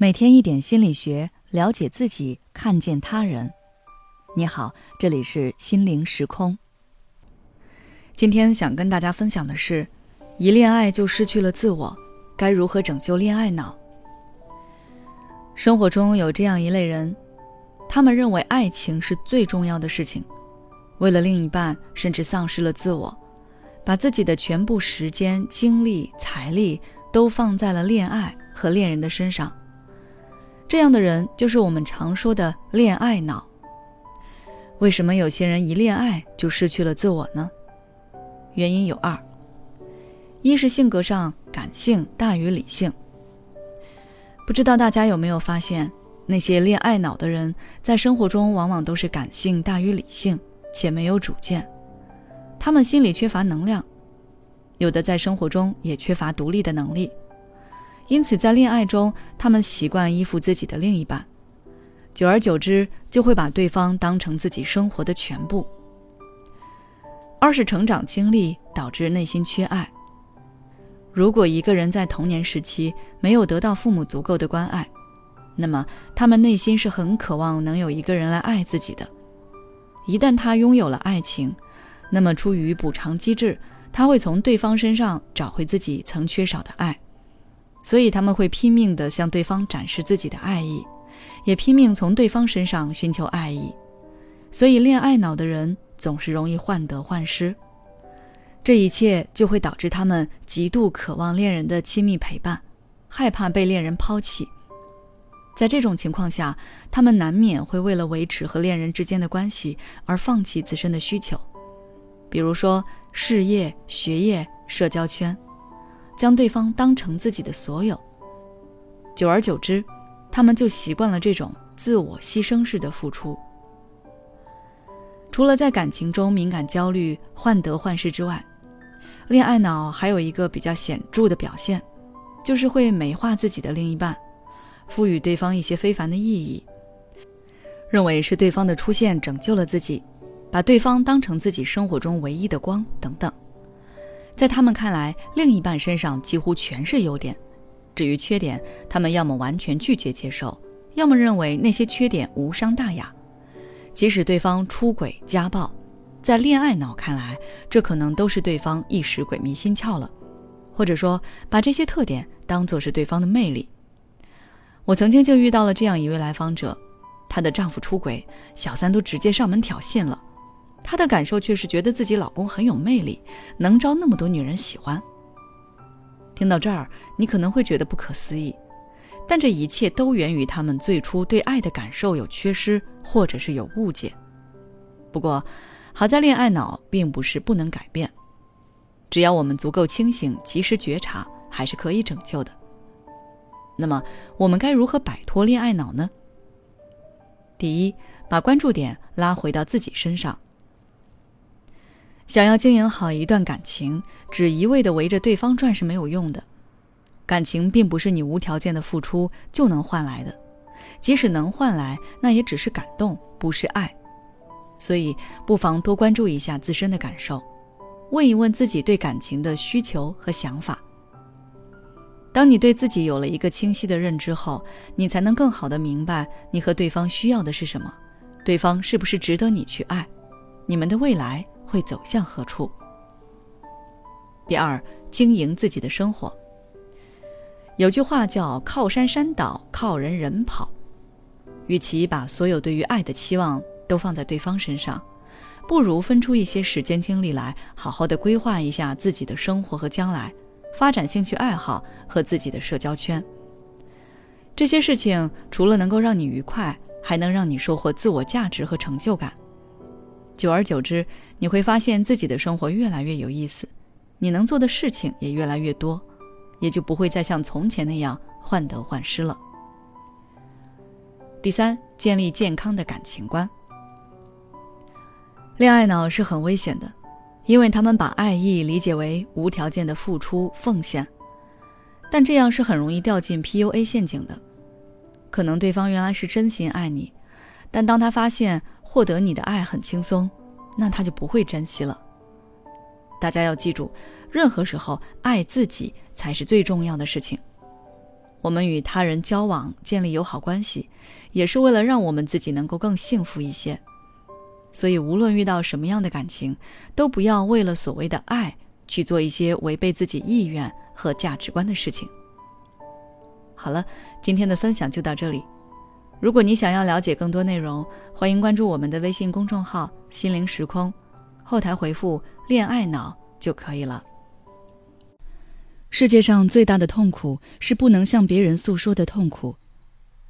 每天一点心理学，了解自己，看见他人。你好，这里是心灵时空。今天想跟大家分享的是，一恋爱就失去了自我，该如何拯救恋爱脑？生活中有这样一类人，他们认为爱情是最重要的事情，为了另一半，甚至丧失了自我，把自己的全部时间、精力、财力都放在了恋爱和恋人的身上。这样的人就是我们常说的恋爱脑。为什么有些人一恋爱就失去了自我呢？原因有二：一是性格上感性大于理性。不知道大家有没有发现，那些恋爱脑的人在生活中往往都是感性大于理性，且没有主见。他们心里缺乏能量，有的在生活中也缺乏独立的能力。因此，在恋爱中，他们习惯依附自己的另一半，久而久之，就会把对方当成自己生活的全部。二是成长经历导致内心缺爱。如果一个人在童年时期没有得到父母足够的关爱，那么他们内心是很渴望能有一个人来爱自己的。一旦他拥有了爱情，那么出于补偿机制，他会从对方身上找回自己曾缺少的爱。所以他们会拼命地向对方展示自己的爱意，也拼命从对方身上寻求爱意。所以恋爱脑的人总是容易患得患失，这一切就会导致他们极度渴望恋人的亲密陪伴，害怕被恋人抛弃。在这种情况下，他们难免会为了维持和恋人之间的关系而放弃自身的需求，比如说事业、学业、社交圈。将对方当成自己的所有，久而久之，他们就习惯了这种自我牺牲式的付出。除了在感情中敏感、焦虑、患得患失之外，恋爱脑还有一个比较显著的表现，就是会美化自己的另一半，赋予对方一些非凡的意义，认为是对方的出现拯救了自己，把对方当成自己生活中唯一的光等等。在他们看来，另一半身上几乎全是优点，至于缺点，他们要么完全拒绝接受，要么认为那些缺点无伤大雅。即使对方出轨、家暴，在恋爱脑看来，这可能都是对方一时鬼迷心窍了，或者说把这些特点当做是对方的魅力。我曾经就遇到了这样一位来访者，她的丈夫出轨，小三都直接上门挑衅了。她的感受却是觉得自己老公很有魅力，能招那么多女人喜欢。听到这儿，你可能会觉得不可思议，但这一切都源于他们最初对爱的感受有缺失，或者是有误解。不过，好在恋爱脑并不是不能改变，只要我们足够清醒，及时觉察，还是可以拯救的。那么，我们该如何摆脱恋爱脑呢？第一，把关注点拉回到自己身上。想要经营好一段感情，只一味的围着对方转是没有用的。感情并不是你无条件的付出就能换来的，即使能换来，那也只是感动，不是爱。所以，不妨多关注一下自身的感受，问一问自己对感情的需求和想法。当你对自己有了一个清晰的认知后，你才能更好的明白你和对方需要的是什么，对方是不是值得你去爱，你们的未来。会走向何处？第二，经营自己的生活。有句话叫“靠山山倒，靠人人跑”。与其把所有对于爱的期望都放在对方身上，不如分出一些时间精力来，好好的规划一下自己的生活和将来，发展兴趣爱好和自己的社交圈。这些事情除了能够让你愉快，还能让你收获自我价值和成就感。久而久之，你会发现自己的生活越来越有意思，你能做的事情也越来越多，也就不会再像从前那样患得患失了。第三，建立健康的感情观。恋爱脑是很危险的，因为他们把爱意理解为无条件的付出奉献，但这样是很容易掉进 PUA 陷阱的。可能对方原来是真心爱你，但当他发现。获得你的爱很轻松，那他就不会珍惜了。大家要记住，任何时候爱自己才是最重要的事情。我们与他人交往、建立友好关系，也是为了让我们自己能够更幸福一些。所以，无论遇到什么样的感情，都不要为了所谓的爱去做一些违背自己意愿和价值观的事情。好了，今天的分享就到这里。如果你想要了解更多内容，欢迎关注我们的微信公众号“心灵时空”，后台回复“恋爱脑”就可以了。世界上最大的痛苦是不能向别人诉说的痛苦。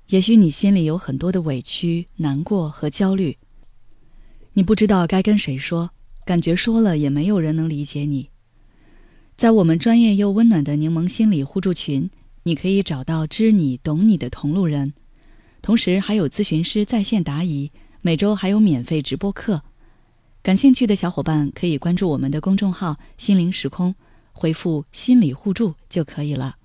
也许你心里有很多的委屈、难过和焦虑，你不知道该跟谁说，感觉说了也没有人能理解你。在我们专业又温暖的柠檬心理互助群，你可以找到知你懂你的同路人，同时还有咨询师在线答疑，每周还有免费直播课。感兴趣的小伙伴可以关注我们的公众号“心灵时空”。回复“心理互助”就可以了。